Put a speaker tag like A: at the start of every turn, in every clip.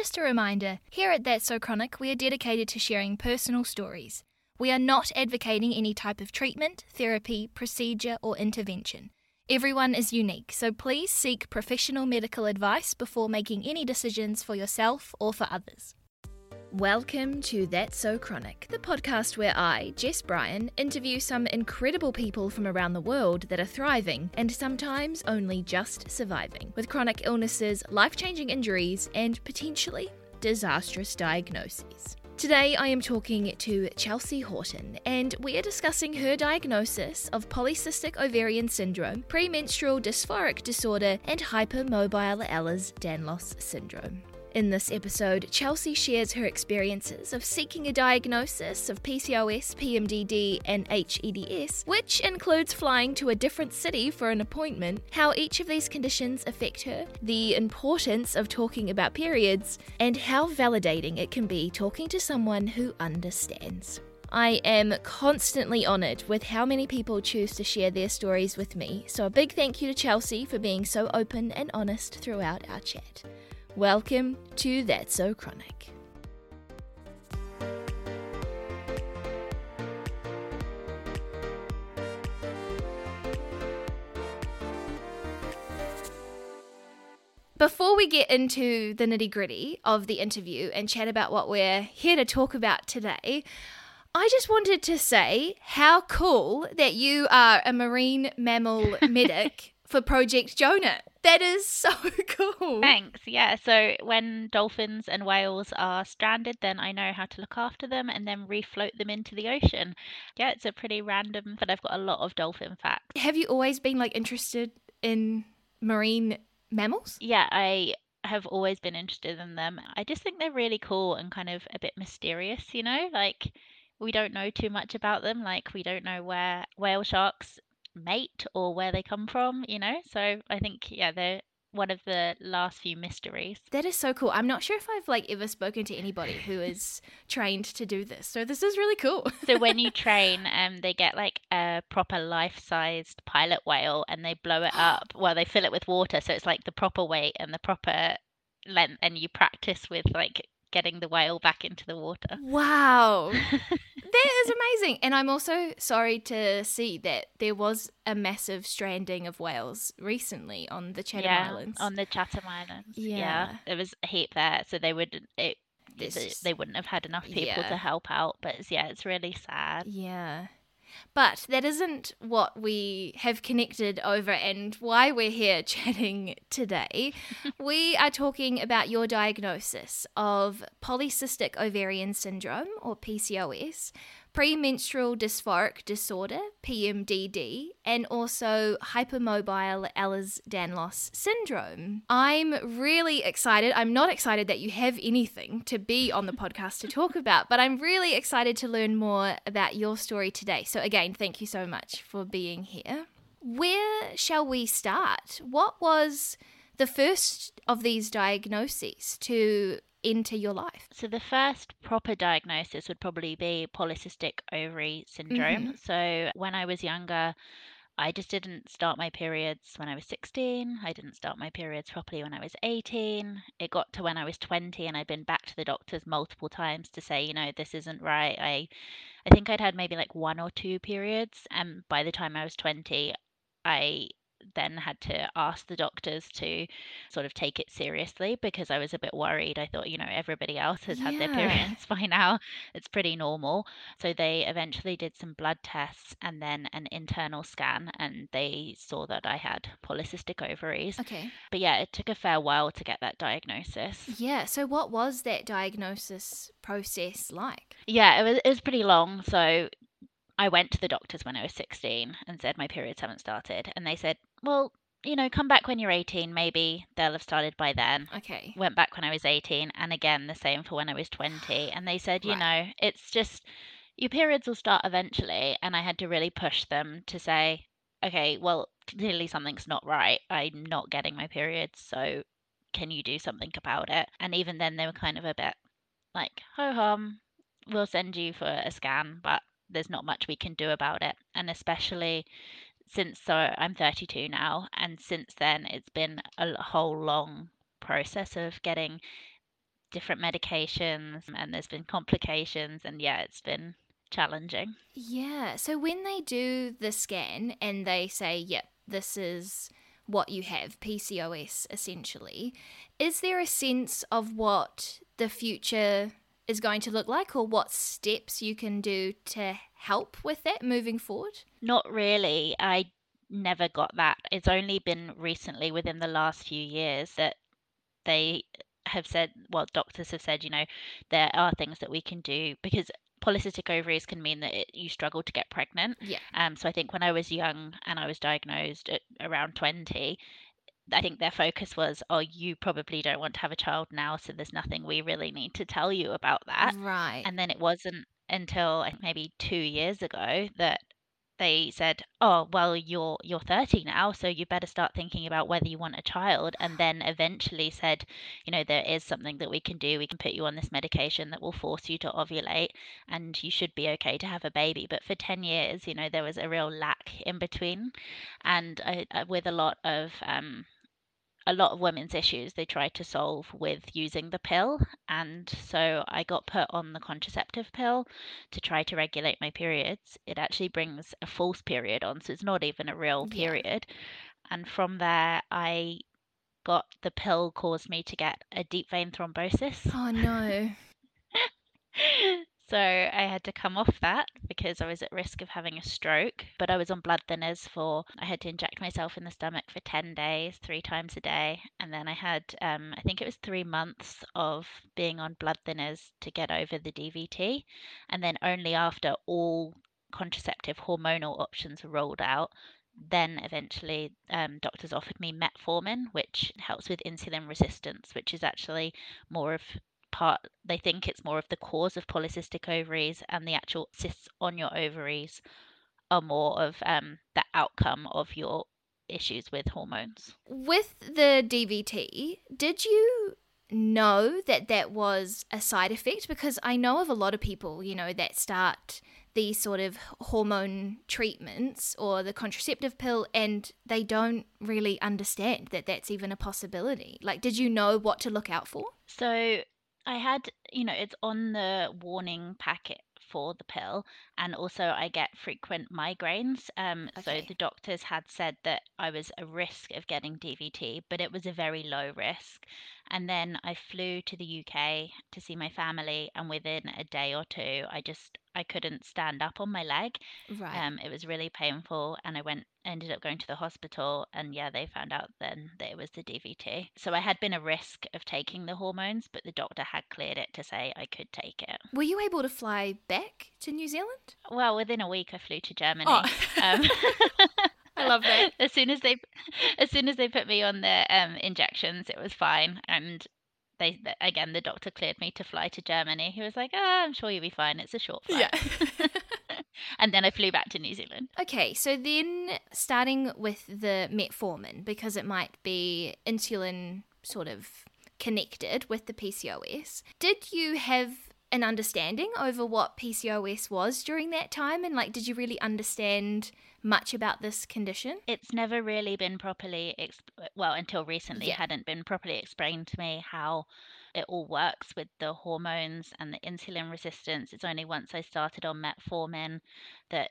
A: just a reminder here at That's So Chronic, we are dedicated to sharing personal stories. We are not advocating any type of treatment, therapy, procedure, or intervention. Everyone is unique, so please seek professional medical advice before making any decisions for yourself or for others. Welcome to That's So Chronic, the podcast where I, Jess Bryan, interview some incredible people from around the world that are thriving and sometimes only just surviving with chronic illnesses, life changing injuries, and potentially disastrous diagnoses. Today, I am talking to Chelsea Horton, and we are discussing her diagnosis of polycystic ovarian syndrome, premenstrual dysphoric disorder, and hypermobile Ehlers Danlos syndrome. In this episode, Chelsea shares her experiences of seeking a diagnosis of PCOS, PMDD, and HEDS, which includes flying to a different city for an appointment, how each of these conditions affect her, the importance of talking about periods, and how validating it can be talking to someone who understands. I am constantly honoured with how many people choose to share their stories with me, so a big thank you to Chelsea for being so open and honest throughout our chat. Welcome to That's So Chronic. Before we get into the nitty gritty of the interview and chat about what we're here to talk about today, I just wanted to say how cool that you are a marine mammal medic for Project Jonah. That is so cool.
B: Thanks. Yeah. So when dolphins and whales are stranded, then I know how to look after them and then refloat them into the ocean. Yeah, it's a pretty random, but I've got a lot of dolphin facts.
A: Have you always been like interested in marine mammals?
B: Yeah, I have always been interested in them. I just think they're really cool and kind of a bit mysterious, you know? Like we don't know too much about them. Like we don't know where whale sharks mate or where they come from, you know? So I think, yeah, they're one of the last few mysteries.
A: That is so cool. I'm not sure if I've like ever spoken to anybody who is trained to do this. So this is really cool.
B: so when you train, um, they get like a proper life-sized pilot whale and they blow it up. Well, they fill it with water, so it's like the proper weight and the proper length, and you practice with like getting the whale back into the water.
A: Wow. that is amazing. And I'm also sorry to see that there was a massive stranding of whales recently on the Chatham
B: yeah,
A: Islands.
B: On the Chatham Islands.
A: Yeah.
B: yeah. There was a heap there, so they would it they wouldn't have had enough people
A: yeah.
B: to help out. But yeah, it's really sad.
A: Yeah. But that isn't what we have connected over and why we're here chatting today. we are talking about your diagnosis of polycystic ovarian syndrome, or PCOS, premenstrual dysphoric disorder, PMDD, and also hypermobile Ehlers Danlos syndrome. I'm really excited. I'm not excited that you have anything to be on the podcast to talk about, but I'm really excited to learn more about your story today. So, again, thank you so much for being here. Where shall we start? What was the first of these diagnoses to into your life?
B: So the first proper diagnosis would probably be polycystic ovary syndrome. Mm-hmm. So when I was younger, I just didn't start my periods when I was 16. I didn't start my periods properly when I was 18. It got to when I was 20 and I'd been back to the doctors multiple times to say, you know, this isn't right. I I think I'd had maybe like one or two periods and by the time I was 20, I then had to ask the doctors to sort of take it seriously because I was a bit worried. I thought, you know, everybody else has had their periods by now. It's pretty normal. So they eventually did some blood tests and then an internal scan and they saw that I had polycystic ovaries.
A: Okay.
B: But yeah, it took a fair while to get that diagnosis.
A: Yeah. So what was that diagnosis process like?
B: Yeah, it was, it was pretty long. So I went to the doctors when I was 16 and said my periods haven't started. And they said, well, you know, come back when you're 18. Maybe they'll have started by then.
A: Okay.
B: Went back when I was 18. And again, the same for when I was 20. And they said, you right. know, it's just your periods will start eventually. And I had to really push them to say, okay, well, clearly something's not right. I'm not getting my periods. So can you do something about it? And even then, they were kind of a bit like, ho hum, we'll send you for a scan, but there's not much we can do about it. And especially since so I'm 32 now, and since then it's been a whole long process of getting different medications and there's been complications and yeah, it's been challenging.
A: Yeah. So when they do the scan and they say, yep, this is what you have, PCOS essentially, is there a sense of what the future is going to look like or what steps you can do to help with that moving forward?
B: Not really. I never got that. It's only been recently within the last few years that they have said, well, doctors have said, you know, there are things that we can do because polycystic ovaries can mean that it, you struggle to get pregnant.
A: Yeah.
B: Um, so I think when I was young and I was diagnosed at around 20, I think their focus was, oh, you probably don't want to have a child now, so there's nothing we really need to tell you about that.
A: Right.
B: And then it wasn't until maybe two years ago that they said, "Oh, well, you're you're 30 now, so you better start thinking about whether you want a child." And then eventually said, "You know, there is something that we can do. We can put you on this medication that will force you to ovulate, and you should be okay to have a baby." But for 10 years, you know, there was a real lack in between, and I, uh, with a lot of um, a lot of women's issues they try to solve with using the pill. And so I got put on the contraceptive pill to try to regulate my periods. It actually brings a false period on, so it's not even a real
A: Yeah.
B: period. And from there, I got the pill caused me to get a deep vein thrombosis.
A: Oh no.
B: So I had to come off that because I was at risk of having a stroke. But I was on blood thinners for, I had to inject myself in the stomach for 10 days, three times a day. And then I had, um, I think it was three months of being on blood thinners to get over the DVT. And then only after all contraceptive hormonal options were rolled out, then eventually um, doctors offered me metformin, which helps with insulin resistance, which is actually more of part they think it's more of the cause of polycystic ovaries and the actual cysts on your ovaries are more of um, the outcome of your issues with hormones
A: With the DVT, did you know that that was a side effect? Because I know of a lot of people, you know, that start these sort of hormone treatments or the contraceptive pill and they don't really understand that that's even a possibility. Like, did you know what to look out for?
B: so i had you know it's on the warning packet for the pill and also i get frequent migraines um, so
A: Okay.
B: the doctors had said that i was a risk of getting dvt but it was a very low risk and then i flew to the uk to see my family and within a day or two i just i couldn't stand up on my leg
A: Right.
B: um, it was really painful, and I went ended up going to the hospital, and yeah, they found out then that it was the DVT. So I had been a risk of taking the hormones, but the doctor had cleared it to say I could take it.
A: Were you able to fly back to New Zealand?
B: Well, within a week, I flew to Germany.
A: Oh.
B: Um,
A: I love that.
B: as soon as they, as soon as they put me on the um, injections, it was fine, and they again the doctor cleared me to fly to Germany. He was like, "Ah, I'm sure you'll be fine. It's a short flight."
A: Yeah.
B: and then I flew back to New Zealand.
A: Okay, so then starting with the metformin, because it might be insulin sort of connected with the PCOS, did you have an understanding over what PCOS was during that time? And like, did you really understand much about this condition?
B: it's never really been properly exp- well until recently
A: Yeah.
B: hadn't been properly explained to me how it all works with the hormones and the insulin resistance it's only once i started on metformin that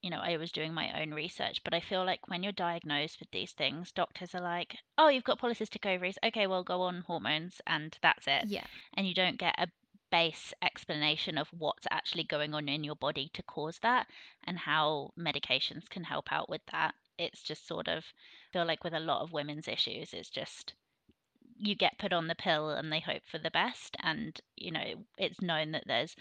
B: you know i was doing my own research but i feel like when you're diagnosed with these things doctors are like oh you've got polycystic ovaries okay well go on hormones and that's it
A: Yeah.
B: and you don't get a base explanation of what's actually going on in your body to cause that and how medications can help out with that. It's just sort of feel like with a lot of women's issues, it's just you get put on the pill and they hope for the best. And you know, it's known that there's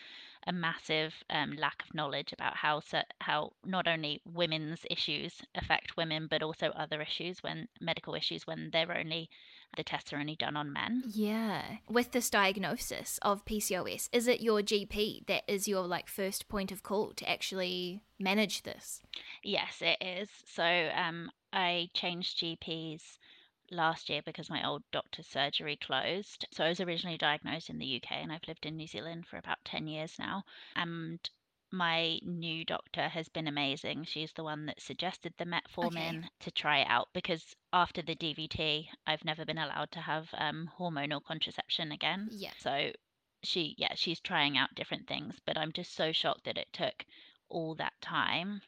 B: a massive um, lack of knowledge about how how not only women's issues affect women, but also other issues when medical issues when they're only the tests are only done on men.
A: Yeah. With this diagnosis of PCOS, is it your GP that is your like first point of call to actually manage this?
B: Yes, it is. So um, I changed GPs last year because my old doctor's surgery closed. So I was originally diagnosed in the UK and I've lived in New Zealand for about 10 years now. And my new doctor has been amazing. She's the one that suggested the metformin okay. to try it out because after the DVT, I've never been allowed to have um, hormonal contraception again.
A: Yeah.
B: So she, yeah, she's trying out different things, but I'm just so shocked that it took all that time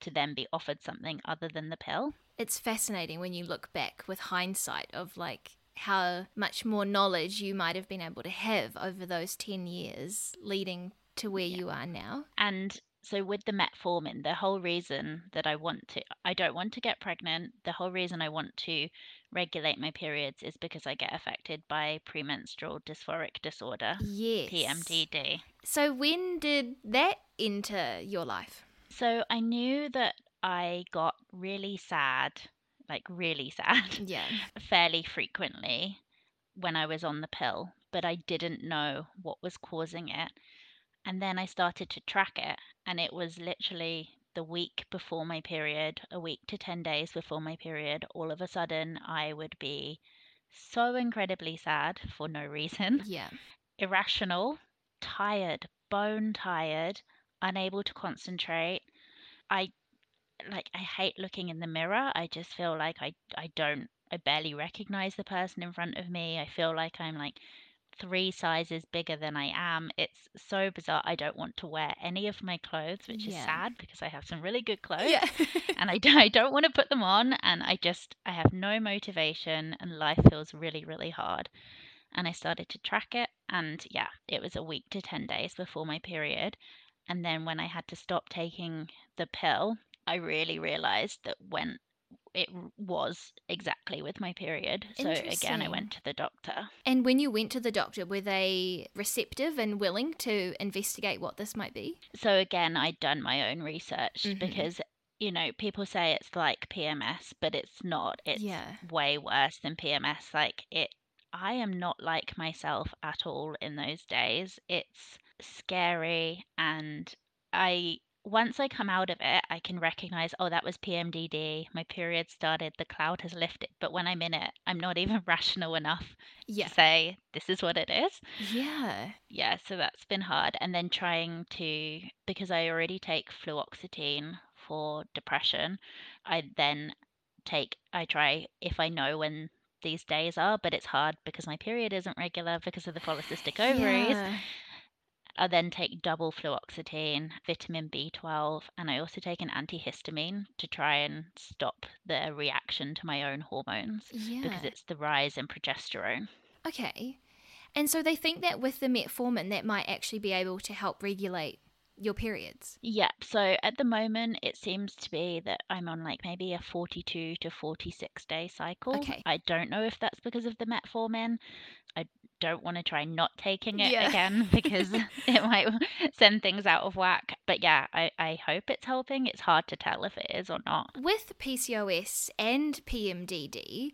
B: to then be offered something other than the pill.
A: It's fascinating when you look back with hindsight of like how much more knowledge you might have been able to have over those 10 years leading to where yeah. you are now.
B: And so with the metformin, the whole reason that I want to I don't want to get pregnant, the whole reason I want to regulate my periods is because I get affected by premenstrual dysphoric disorder.
A: Yes.
B: PMDD.
A: So when did that enter your life?
B: So I knew that I got really sad, like really sad.
A: Yeah.
B: fairly frequently when I was on the pill, but I didn't know what was causing it. And then I started to track it, and it was literally the week before my period, a week to 10 days before my period, all of a sudden I would be so incredibly sad for no reason.
A: Yeah.
B: Irrational, tired, bone tired, unable to concentrate. I like I hate looking in the mirror. I just feel like I I don't I barely recognize the person in front of me. I feel like I'm like three sizes bigger than I am. It's so bizarre. I don't want to wear any of my clothes, which yeah. is sad because I have some really good clothes.
A: Yeah.
B: and I, I don't want to put them on. And I just, I have no motivation and life feels really, really hard. And I started to track it. And yeah, it was a week to 10 days before my period. And then when I had to stop taking the pill, I really realized that when it was exactly with my period. So again, I went to the doctor.
A: And when you went to the doctor, were they receptive and willing to investigate what this might be?
B: So again, I'd done my own research mm-hmm. because you know, people say it's like PMS, but it's not. It's yeah. way worse than PMS. Like it I am not like myself at all in those days. It's scary and I once I come out of it, I can recognize, oh, that was PMDD. My period started. The cloud has lifted. But when I'm in it, I'm not even rational enough yeah. to say, this is what it is.
A: Yeah.
B: Yeah. So that's been hard. And then trying to, because I already take fluoxetine for depression, I then take, I try, if I know when these days are, but it's hard because my period isn't regular because of the polycystic ovaries. Yeah. I then take double fluoxetine, vitamin B12, and I also take an antihistamine to try and stop the reaction to my own hormones yeah. because it's the rise in progesterone.
A: Okay. And so they think that with the metformin, that might actually be able to help regulate your periods.
B: Yep. So at the moment, it seems to be that I'm on like maybe a 42 to 46 day cycle.
A: Okay.
B: I don't know if that's because of the metformin. I don't want to try not taking it yeah. again because it might send things out of whack. But yeah, I, I hope it's helping. It's hard to tell if it is or not.
A: With PCOS and PMDD,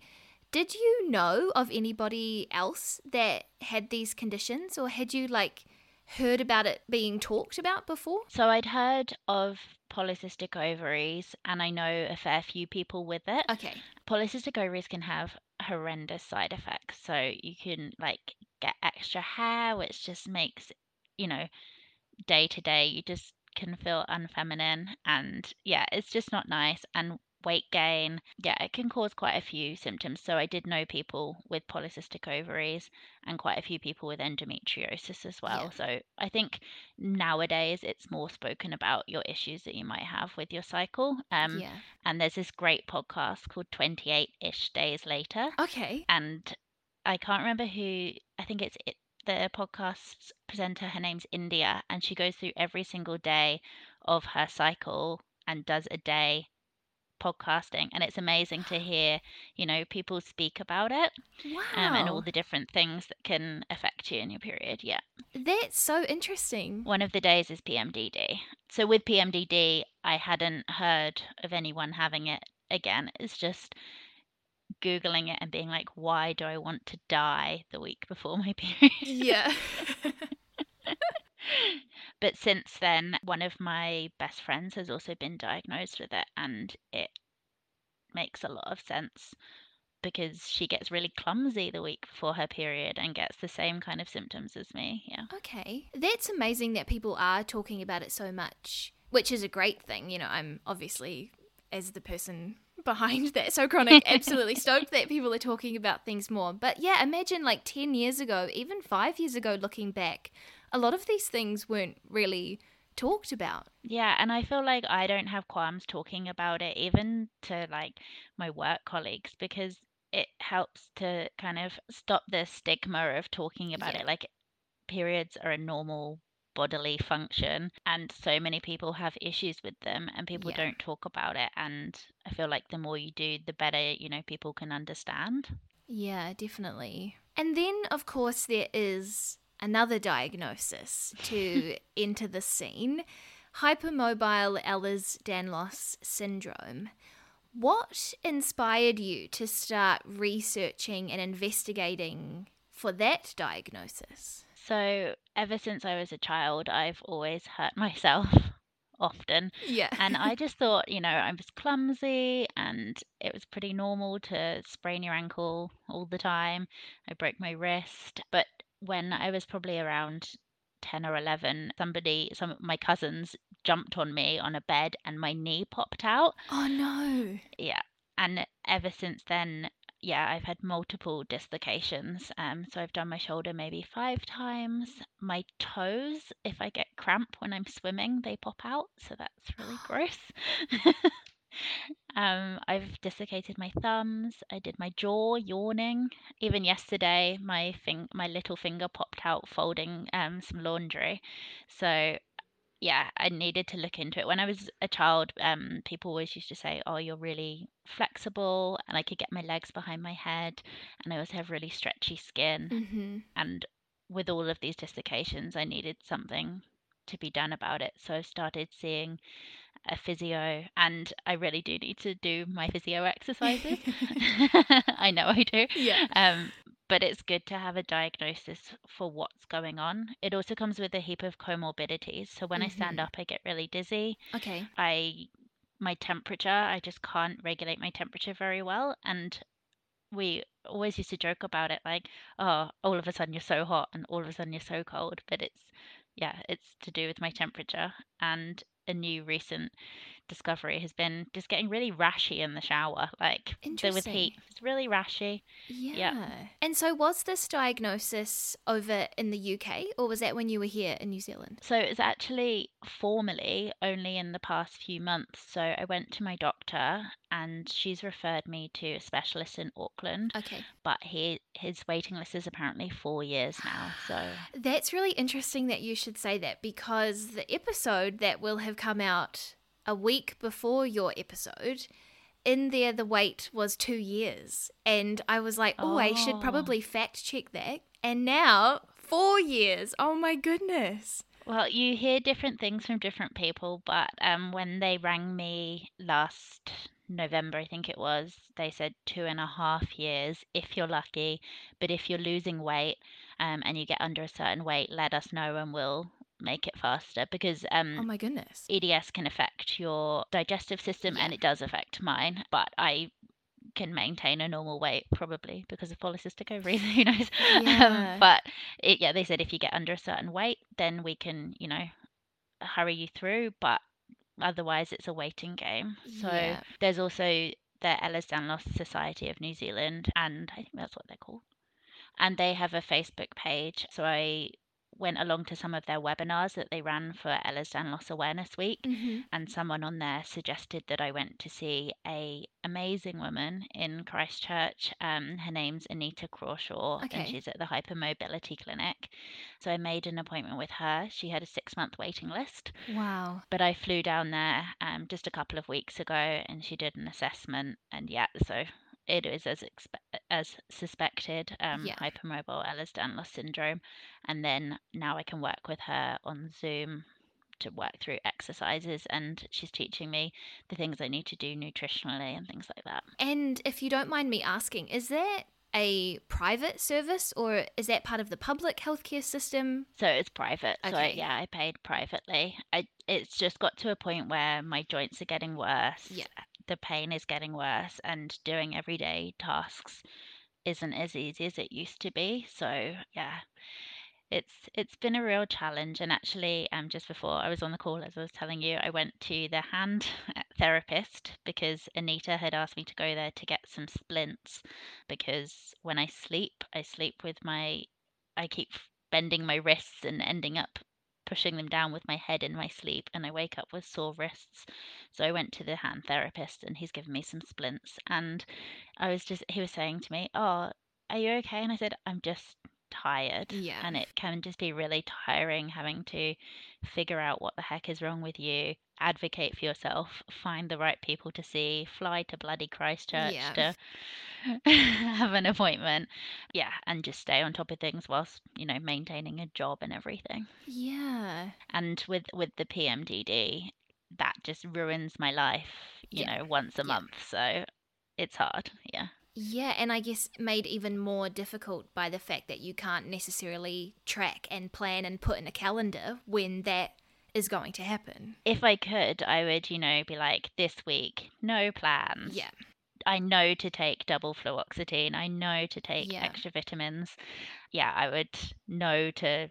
A: did you know of anybody else that had these conditions or had you like heard about it being talked about before?
B: So I'd heard of polycystic ovaries and I know a fair few people with it.
A: Okay.
B: Polycystic ovaries can have horrendous side effects. So you can like get extra hair, which just makes, you know, day to day, you just can feel unfeminine. And yeah, it's just not nice. And weight gain. Yeah, it can cause quite a few symptoms. So I did know people with polycystic ovaries and quite a few people with endometriosis as well. Yeah. So I think nowadays it's more spoken about your issues that you might have with your cycle. Um, yeah. And there's this great podcast called 28 ish days later.
A: Okay.
B: And I can't remember who, I think it's it, the podcast presenter. Her name's India, and she goes through every single day of her cycle and does a day podcasting and it's amazing to hear you know people speak about it
A: wow.
B: um, and all the different things that can affect you in your period yeah.
A: That's so interesting.
B: One of the days is pmdd so with pmdd i hadn't heard of anyone having it again. It's just googling it and being like why do i want to die the week before my period?
A: Yeah
B: but since then, one of my best friends has also been diagnosed with it, and it makes a lot of sense because she gets really clumsy the week before her period and gets the same kind of symptoms as me. Yeah.
A: Okay. That's amazing that people are talking about it so much, which is a great thing. You know, I'm obviously, as the person behind that so chronic absolutely stoked that people are talking about things more but yeah imagine like 10 years ago even 5 years ago looking back a lot of these things weren't really talked about
B: Yeah, and I feel like I don't have qualms talking about it even to like my work colleagues because it helps to kind of stop the stigma of talking about
A: Yeah.
B: it. Like periods are a normal bodily function and so many people have issues with them and people
A: Yeah.
B: don't talk about it and I feel like the more you do the better, you know, people can understand.
A: Yeah, definitely. And then, of course, there is another diagnosis to enter the scene hypermobile Ehlers Danlos syndrome. What inspired you to start researching and investigating for that diagnosis?
B: So ever since I was a child, I've always hurt myself often.
A: Yeah.
B: And I just thought, you know, I was clumsy and it was pretty normal to sprain your ankle all the time. I broke my wrist. But when I was probably around 10 or 11, somebody, some of my cousins jumped on me on a bed and my knee popped out.
A: oh no.
B: Yeah. And ever since then, yeah, I've had multiple dislocations. Um, so I've done my shoulder maybe five times. My toes, if I get cramp when I'm swimming, they pop out. So that's really gross. um, I've dislocated my thumbs. I did my jaw yawning. Even yesterday, my fing- my little finger popped out folding um, some laundry. So yeah, I needed to look into it. When I was a child, um, people always used to say, "Oh, you're really flexible," and I could get my legs behind my head, and I also have really stretchy skin.
A: Mm-hmm.
B: And with all of these dislocations, I needed something to be done about it. So I started seeing a physio, and I really do need to do my physio exercises. I know I do.
A: Yeah.
B: Um, but it's good to have a diagnosis for what's going on. It also comes with a heap of comorbidities. So when I stand
A: Mhm.
B: up, I get really dizzy.
A: Okay.
B: I my temperature, I just can't regulate my temperature very well, and we always used to joke about it like, oh, all of a sudden you're so hot and all of a sudden you're so cold, but it's yeah, it's to do with my temperature and a new recent discovery has been just getting really rashy in the shower. Like so with heat, it's really rashy.
A: Yeah. And so was this diagnosis over in the UK or was that when you were here in New Zealand?
B: So it's actually formally only in the past few months. So I went to my doctor and she's referred me to a specialist in Auckland,
A: Okay.
B: but he his waiting list is apparently 4 years now. So
A: That's really interesting that you should say that because the episode that will have come out a week before your episode, in there the wait was two years. And I was like, oh, I should
B: Oh.
A: probably fact check that. And now, four years. Oh my goodness.
B: Well, you hear different things from different people, but um, when they rang me last November, I think it was, they said two and a half years if you're lucky. But if you're losing weight um, and you get under a certain weight, let us know and we'll make it faster because um,
A: Oh my goodness.
B: EDS can affect your digestive system and it does affect mine, but I can maintain a normal weight probably because of polycystic ovaries who knows
A: Yeah.
B: um, but it, yeah they said if you get under a certain weight then we can you know hurry you through but otherwise it's a waiting game so
A: Yeah.
B: there's also the Ehlers-Danlos Society of New Zealand and I think that's what they're called and they have a Facebook page so I went along to some of their webinars that they ran for Ella's Ehlers-Danlos Awareness Week
A: hmm
B: and someone on there suggested that I went to see a amazing woman in Christchurch. Um, her name's Anita Crawshaw,
A: Okay.
B: and she's at the Hypermobility Clinic. So I made an appointment with her. She had a six-month waiting list,
A: Wow.
B: but I flew down there um, just a couple of weeks ago, and she did an assessment, and yeah, so. It is as expe- as suspected, um,
A: Yeah.
B: hypermobile Ehlers-Danlos syndrome, and then now I can work with her on Zoom to work through exercises and she's teaching me the things I need to do nutritionally and things like that.
A: And if you don't mind me asking, is that a private service or is that part of the public healthcare system?
B: So it's private. So I,
A: Okay.
B: yeah, I paid privately. I it's just got to a point where my joints are getting worse.
A: Yeah.
B: The pain is getting worse and doing everyday tasks isn't as easy as it used to be. So yeah, it's it's been a real challenge. And actually, um, just before I was on the call, as I was telling you, I went to the hand therapist because Anita had asked me to go there to get some splints because when I sleep, I sleep with my I keep bending my wrists and ending up pushing them down with my head in my sleep and I wake up with sore wrists. So I went to the hand therapist and he's given me some splints and I was just he was saying to me, "Oh, are you okay?" And I said, "I'm just tired."
A: Yeah.
B: And it can just be really tiring having to figure out what the heck is wrong with you, advocate for yourself, find the right people to see, fly to bloody Christchurch
A: Yeah.
B: to have an appointment. Yeah, and just stay on top of things whilst, you know, maintaining a job and everything.
A: Yeah.
B: And with with the PMDD, that just ruins my life, you
A: Yeah.
B: know, once a
A: Yeah.
B: month. So it's hard. Yeah.
A: Yeah, and I guess made even more difficult by the fact that you can't necessarily track and plan and put in a calendar when that is going to happen.
B: If I could, I would, you know, be like, this week, no plans.
A: Yeah.
B: I know to take double fluoxetine. I know to take
A: Yeah.
B: extra vitamins. Yeah, I would know to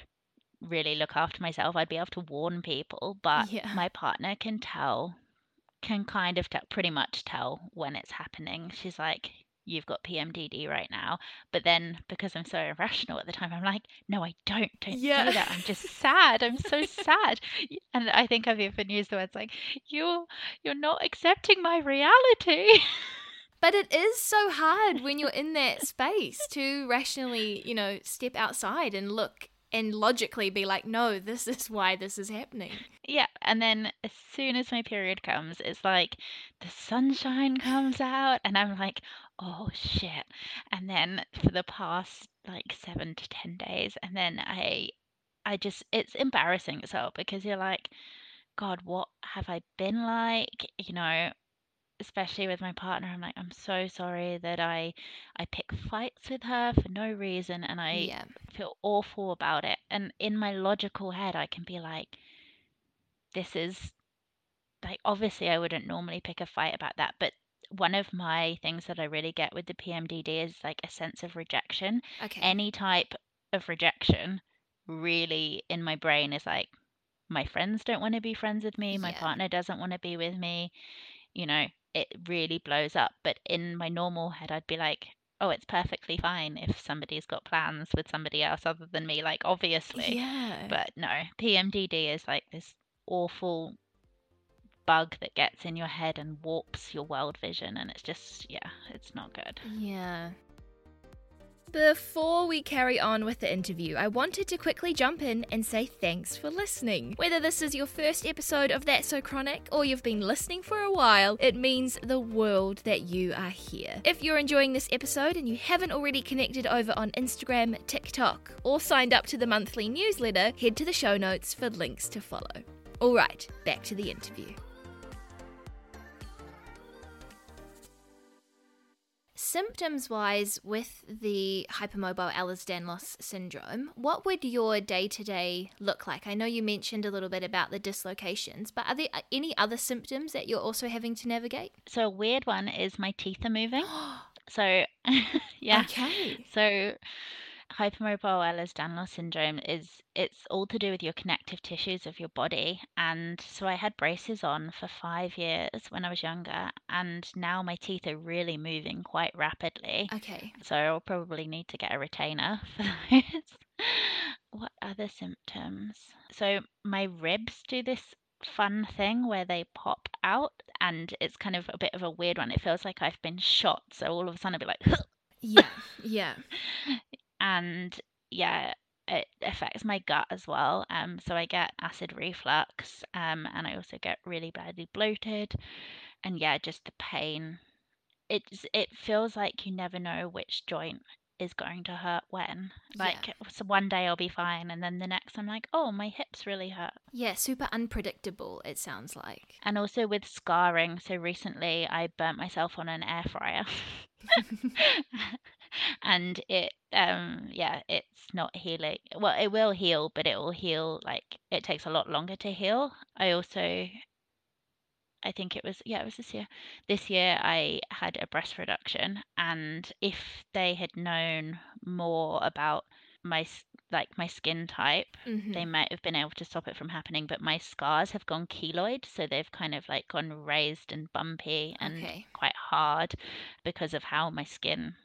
B: really look after myself. I'd be able to warn people, but
A: Yeah.
B: my partner can tell, can kind of tell, pretty much tell when it's happening. She's like, You've got PMDD right now. But then because I'm so irrational at the time, I'm like, No, I don't. Don't
A: Yeah.
B: say that. I'm just sad. I'm so sad. And I think I've even used the words like, You're you're not accepting my reality.
A: But it is so hard when you're in that space to rationally, you know, step outside and look and logically be like, no, this is why this is happening.
B: Yeah, and then as soon as my period comes, it's like the sunshine comes out, and I'm like, oh shit. And then for the past like seven to ten days, and then I, I just, it's embarrassing as well because you're like, God, what have I been like? You know, especially with my partner, I'm like, I'm so sorry that I, I pick fights with her for no reason, and I
A: yeah.
B: feel awful about it. And in my logical head, I can be like, this is like obviously I wouldn't normally pick a fight about that, but one of my things that I really get with the PMDD is like a sense of rejection.
A: Okay.
B: Any type of rejection really in my brain is like my friends don't want to be friends with me, my
A: Yeah.
B: partner doesn't want to be with me, you know, it really blows up. But in my normal head I'd be like, oh, it's perfectly fine if somebody's got plans with somebody else other than me, like obviously.
A: yeah.
B: But no, PMDD is like this awful bug that gets in your head and warps your world vision, and it's just, yeah, it's not good.
A: Yeah. Before we carry on with the interview, I wanted to quickly jump in and say thanks for listening. Whether this is your first episode of That's So Chronic or you've been listening for a while, it means the world that you are here. If you're enjoying this episode and you haven't already connected over on Instagram, TikTok, or signed up to the monthly newsletter, head to the show notes for links to follow. Alright, back to the interview. Symptoms wise, with the hypermobile Ehlers Danlos syndrome, what would your day to day look like? I know you mentioned a little bit about the dislocations, but are there uh, any other symptoms that you're also having to navigate?
B: So, a weird one is my teeth are moving. So, yeah.
A: Okay.
B: So, hypermobile Ehlers-Danlos syndrome is it's all to do with your connective tissues of your body. And so I had braces on for five years when I was younger, and now my teeth are really moving quite rapidly.
A: Okay.
B: So I'll probably need to get a retainer for those. what other symptoms? So my ribs do this fun thing where they pop out and it's kind of a bit of a weird one. It feels like I've been shot. So all of a sudden I'll be like
A: Yeah. Yeah.
B: and yeah, it affects my gut as well. Um, so I get acid reflux, um, and I also get really badly bloated, and yeah, just the pain. It's it feels like you never know which joint is going to hurt when.
A: Yeah.
B: Like so one day I'll be fine, and then the next I'm like, oh, my hips really hurt.
A: Yeah. Super unpredictable, it sounds like.
B: And also with scarring. So recently I burnt myself on an air fryer. and it um yeah it's not healing well it will heal but it will heal like it takes a lot longer to heal i also I think it was yeah, it was this year. This year I had a breast reduction, and if they had known more about my like my skin type, mm-hmm. they might have been able to stop it from happening. But my scars have gone keloid, so they've kind of like gone raised and bumpy and okay. quite hard because of how my skin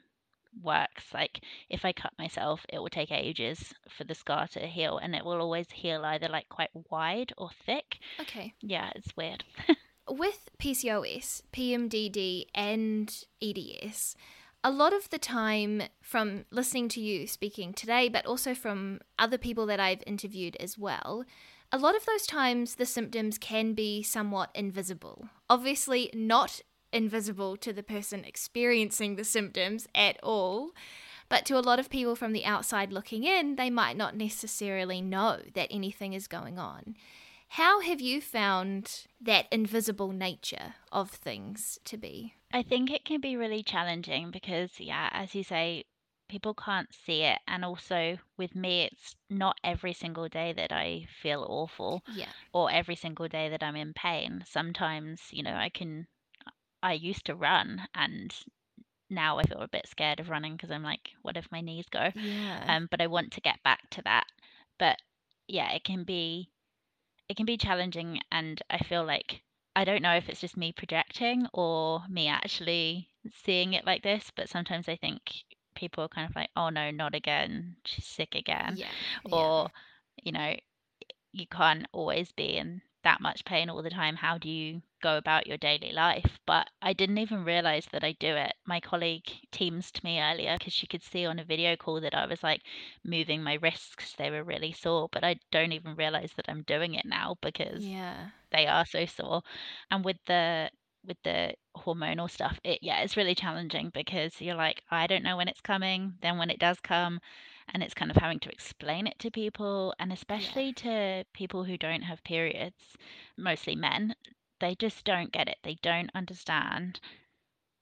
B: works. Like if I cut myself, it will take ages for the scar to heal, and it will always heal either like quite wide or thick.
A: Okay.
B: Yeah, it's weird.
A: With PCOS, PMDD, and EDS, a lot of the time from listening to you speaking today, but also from other people that I've interviewed as well, a lot of those times the symptoms can be somewhat invisible. Obviously, not invisible to the person experiencing the symptoms at all. But to a lot of people from the outside looking in, they might not necessarily know that anything is going on. How have you found that invisible nature of things to be?
B: I think it can be really challenging because, yeah, as you say, people can't see it. And also with me, it's not every single day that I feel awful
A: yeah.
B: or every single day that I'm in pain. Sometimes, you know, I can I used to run and now I feel a bit scared of running because I'm like, what if my knees go?
A: Yeah.
B: Um, but I want to get back to that. But yeah, it can be it can be challenging and I feel like I don't know if it's just me projecting or me actually seeing it like this, but sometimes I think people are kind of like, oh no, not again. She's sick again.
A: Yeah.
B: Or, yeah. you know, you can't always be in that much pain all the time. How do you go about your daily life. But I didn't even realize that I do it. My colleague teams to me earlier because she could see on a video call that I was like moving my wrists. because They were really sore, but I don't even realize that I'm doing it now because
A: yeah.
B: they are so sore. And with the with the hormonal stuff, it yeah, it's really challenging because you're like, I don't know when it's coming. Then when it does come, and it's kind of having to explain it to people and especially yeah. to people who don't have periods mostly men they just don't get it. They don't understand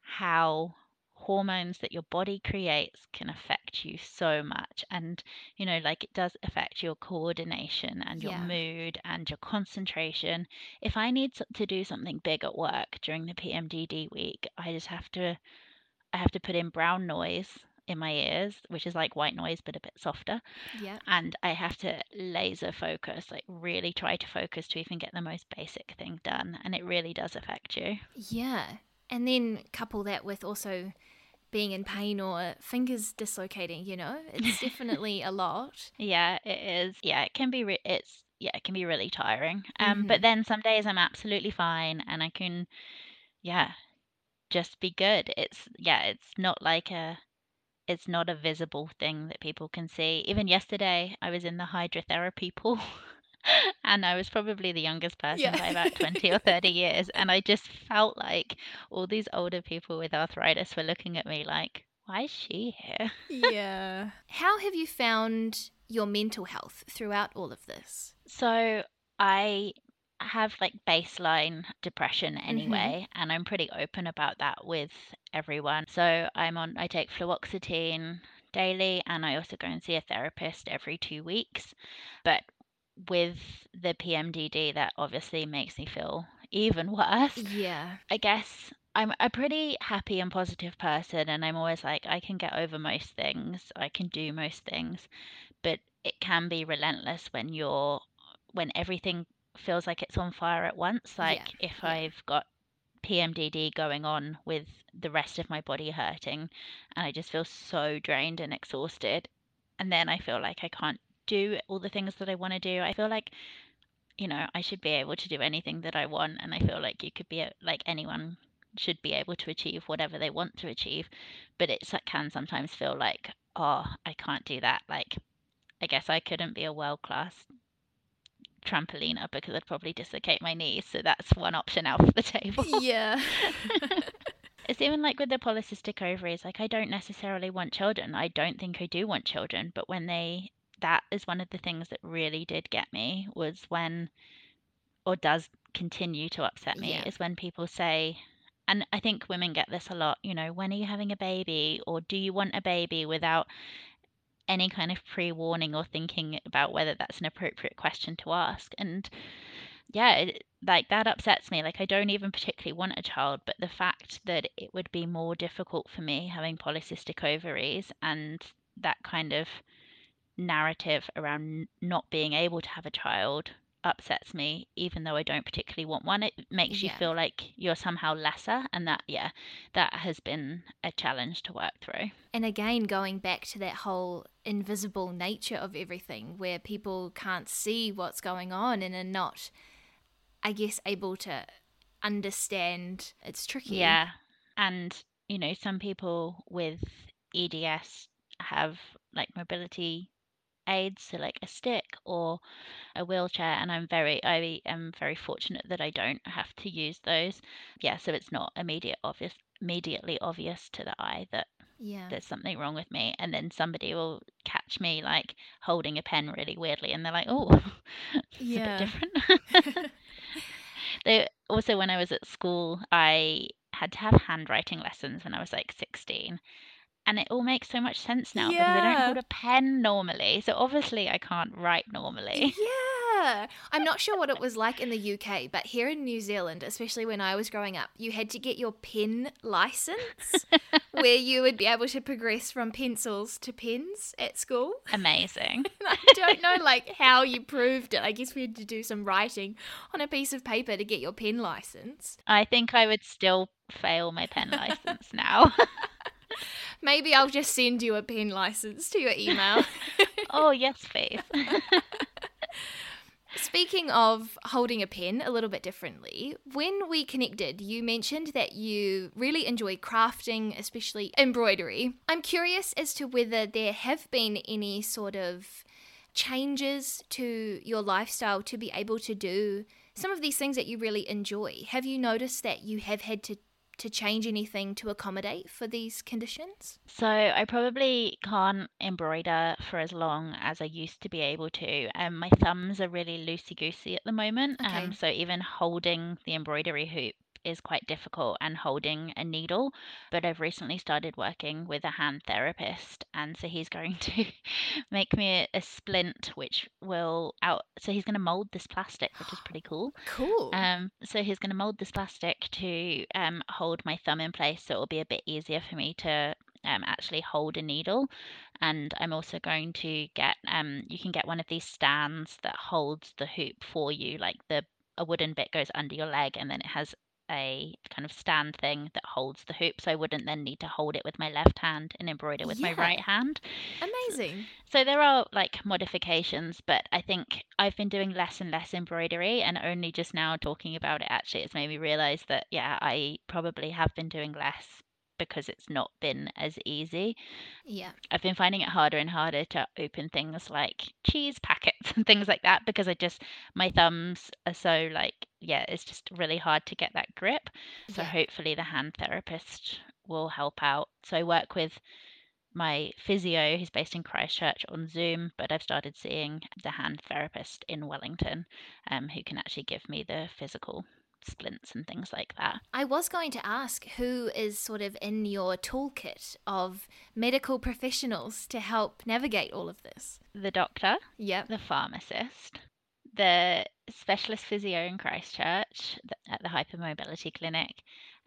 B: how hormones that your body creates can affect you so much and you know like it does affect your coordination and your yeah. mood and your concentration if i need to do something big at work during the pmdd week i just have to i have to put in brown noise in my ears, which is like white noise but a bit softer.
A: Yeah.
B: And I have to laser focus, like really try to focus to even get the most basic thing done. And it really does affect you.
A: Yeah. And then couple that with also being in pain or fingers dislocating, you know? It's definitely a lot.
B: Yeah, it is. Yeah, it can be re- it's yeah, it can be really tiring. Um mm-hmm. but then some days I'm absolutely fine and I can yeah, just be good. It's yeah, it's not like a it's not a visible thing that people can see. Even yesterday, I was in the hydrotherapy pool. and I was probably the youngest person yeah. by about 20 or 30 years. And I just felt like all these older people with arthritis were looking at me like, why is she here?
A: yeah. How have you found your mental health throughout all of this?
B: So I have like baseline depression mm-hmm. anyway and i'm pretty open about that with everyone. So i'm on i take fluoxetine daily and i also go and see a therapist every two weeks but with the pmdd that obviously makes me feel even worse
A: yeah.
B: I guess. I'm a pretty happy and positive person and i'm always like i can get over most things. I can do most things. But it can be relentless when you're when everything feels like it's on fire at once. Like yeah. if. I've got PMDD going on with the rest of my body hurting and I just feel so drained and exhausted. And then I feel like I can't do all the things that I want to do. I feel like, you know, I should be able to do anything that I want. And I feel like you could be like anyone should be able to achieve whatever they want to achieve. But it can sometimes feel like, oh, I can't do that. Like, I guess I couldn't be a world class trampoliner because I'd probably dislocate my knees. So that's one option out of the table.
A: Yeah.
B: it's even like with the polycystic ovaries, like I don't necessarily want children. I don't think I do want children, but when they that is one of the things that really did get me was when or does continue to upset me yeah. is when people say and I think women get this a lot, you know, when are you having a baby or do you want a baby without any kind of pre warning or thinking about whether that's an appropriate question to ask. And yeah, it, like that upsets me. Like I don't even particularly want a child, but the fact that it would be more difficult for me having polycystic ovaries and that kind of narrative around not being able to have a child upsets me even though I don't particularly want one it makes you
A: Yeah.
B: feel like you're somehow lesser and that yeah that has been a challenge to work through
A: And again, going back to that whole invisible nature of everything, where people can't see what's going on and are not, I guess, able to understand. It's tricky.
B: yeah and you know some people with EDS have like mobility aids so like a stick or a wheelchair and I'm very I am very fortunate that I don't have to use those yeah so it's not immediate obvious immediately obvious to the eye that
A: Yeah.
B: there's something wrong with me and then somebody will catch me like holding a pen really weirdly and they're like oh it's
A: Yeah.
B: a bit different they also when i was at school i had to have handwriting lessons when i was like 16 and it all makes so much sense now because i don't hold a pen normally so obviously i can't write normally
A: Yeah. I'm not sure what it was like in the UK, but here in New Zealand, especially when I was growing up, you had to get your pen license where you would be able to progress from pencils to pens at school.
B: amazing
A: I don't know like how you proved it. I guess we had to do some writing on a piece of paper to get your pen license.
B: i think i would still fail my pen license now
A: Maybe I'll just send you a pen license to your email.
B: oh yes please
A: Speaking of holding a pen a little bit differently, when we connected, you mentioned that you really enjoy crafting, especially embroidery. I'm curious as to whether there have been any sort of changes to your lifestyle to be able to do some of these things that you really enjoy. Have you noticed that you have had to to change anything to accommodate for these conditions?
B: So I probably can't embroider for as long as I used to be able to. Um, my thumbs are really loosey goosey at the moment.
A: Okay.
B: Um, so even holding the embroidery hoop is quite difficult and holding a needle. But I've recently started working with a hand therapist, and so he's going to make me a, a splint, which will out. So he's going to mold this plastic, which is pretty cool.
A: Cool.
B: Um, so he's going to mold this plastic to um, hold my thumb in place, so it'll be a bit easier for me to um, actually hold a needle. And I'm also going to get um, you can get one of these stands that holds the hoop for you, like the a wooden bit goes under your leg, and then it has a kind of stand thing that holds the hoop, so I wouldn't then need to hold it with my left hand and embroider with my right hand.
A: Amazing.
B: So there are like modifications, but I think I've been doing less and less embroidery, and only just now talking about it actually, it's made me realize that yeah, I probably have been doing less because it's not been as easy.
A: Yeah.
B: I've been finding it harder and harder to open things like cheese packets and things like that because I just my thumbs are so like yeah, it's just really hard to get that grip. So
A: Yeah.
B: hopefully the hand therapist will help out. So I work with my physio who's based in Christchurch on Zoom, but I've started seeing the hand therapist in Wellington, um, who can actually give me the physical splints and things like that.
A: I was going to ask who is sort of in your toolkit of medical professionals to help navigate all of this.
B: The doctor,
A: Yep.
B: the pharmacist, the specialist physio in Christchurch at the hypermobility clinic,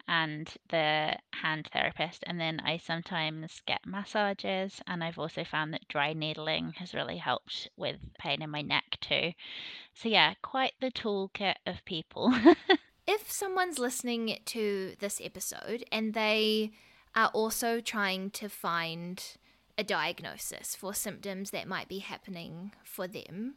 B: and the hand therapist. And then I sometimes get massages, and I've also found that dry needling has really helped with pain in my neck too. So, yeah, quite the toolkit of people.
A: If someone's listening to this episode and they are also trying to find a diagnosis for symptoms that might be happening for them,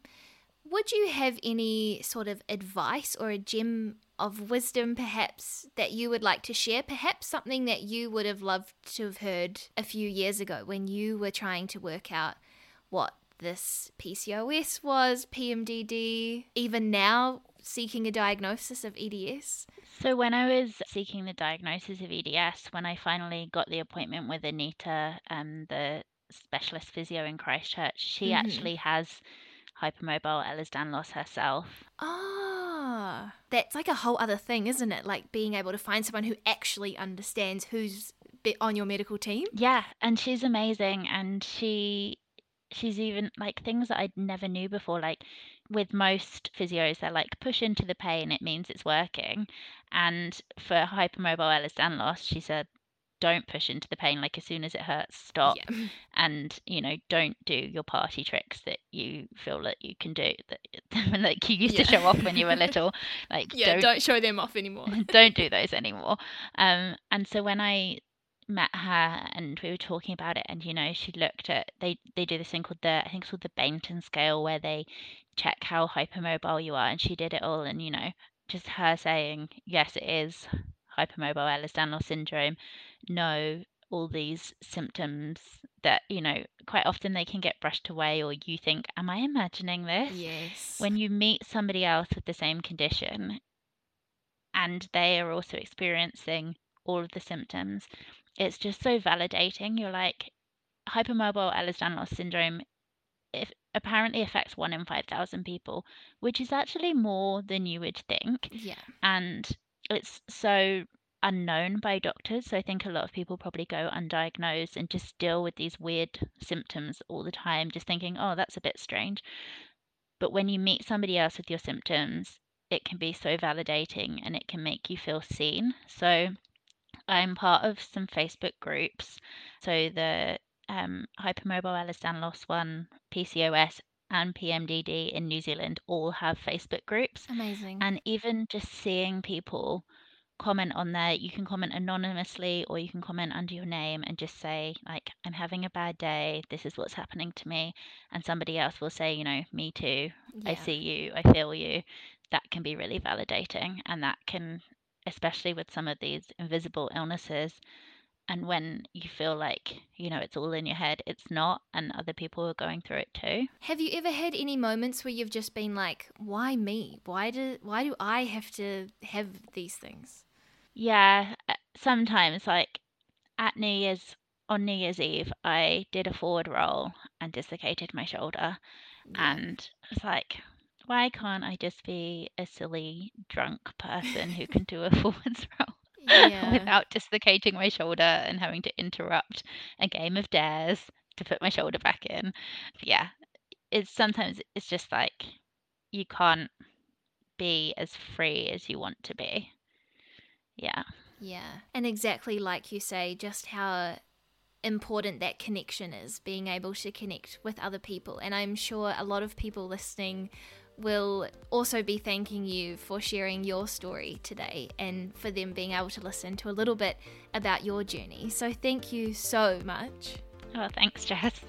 A: would you have any sort of advice or a gem of wisdom perhaps that you would like to share? Perhaps something that you would have loved to have heard a few years ago when you were trying to work out what this PCOS was, PMDD, even now seeking a diagnosis of EDS?
B: So when I was seeking the diagnosis of EDS, when I finally got the appointment with Anita, um, the specialist physio in Christchurch, she
A: Mhm.
B: actually has hypermobile Ehlers-Danlos herself.
A: Ah, that's like a whole other thing, isn't it? Like being able to find someone who actually understands who's on your medical team.
B: Yeah, and she's amazing, and she she's even like things that I never knew before. Like with most physios, they're like push into the pain, it means it's working. And for hypermobile Ehlers-Danlos, she said don't push into the pain like as soon as it hurts stop yeah. and you know don't do your party tricks that you feel that you can do that like you used yeah. to show off when you were little like
A: yeah don't, don't show them off anymore
B: don't do those anymore um and so when i met her and we were talking about it and you know she looked at they they do this thing called the i think it's called the Beighton scale where they check how hypermobile you are and she did it all and you know just her saying yes it is hypermobile Ehlers-Danlos syndrome know all these symptoms that you know quite often they can get brushed away or you think am i imagining this?
A: Yes.
B: When you meet somebody else with the same condition and they are also experiencing all of the symptoms it's just so validating. You're like hypermobile ehlers-danlos syndrome it apparently affects one in 5000 people which is actually more than you would think
A: yeah.
B: and it's so unknown by doctors. So I think a lot of people probably go undiagnosed and just deal with these weird symptoms all the time, just thinking, oh, that's a bit strange. But when you meet somebody else with your symptoms, it can be so validating and it can make you feel seen. So I'm part of some Facebook groups. So the um, hypermobile Ehlers-Danlos one, PCOS, and PMDD in New Zealand all have Facebook groups.
A: Amazing.
B: And even just seeing people comment on there. You can comment anonymously or you can comment under your name and just say, like, I'm having a bad day. This is what's happening to me. And somebody else will say, you know, me too. Yeah. I see you. I feel you. That can be really validating. And that can, especially with some of these invisible illnesses, and when you feel like you know it's all in your head it's not and other people are going through it too.
A: Have you ever had any moments where you've just been like why me? Why do why do i have to have these things?
B: Yeah, uh, sometimes like at New Year's on New Year's Eve, I did a forward roll and dislocated my shoulder, Yeah. and it's like, why can't I just be a silly drunk person who can do a forwards roll Yeah. without dislocating my shoulder and having to interrupt a game of dares to put my shoulder back in? Yeah, it's sometimes it's just like you can't be as free as you want to be. Yeah.
A: Yeah. And exactly like you say, just how important that connection is, being able to connect with other people. And I'm sure a lot of people listening will also be thanking you for sharing your story today and for them being able to listen to a little bit about your journey. So thank you so much.
B: Oh, thanks, Jess.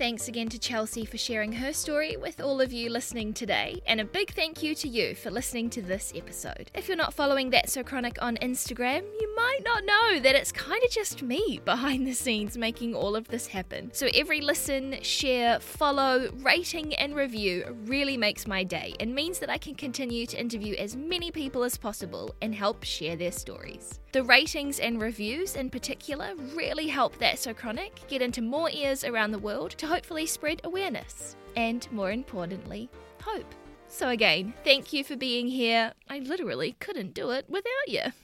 A: Thanks again to Chelsea for sharing her story with all of you listening today, and a big thank you to you for listening to this episode. If you're not following That's So Chronic on Instagram, you might not know that it's kind of just me behind the scenes making all of this happen. So every listen, share, follow, rating, and review really makes my day and means that I can continue to interview as many people as possible and help share their stories. The ratings and reviews in particular really help That's So Chronic get into more ears around the world to hopefully spread awareness and, more importantly, hope. So, again, thank you for being here. I literally couldn't do it without you.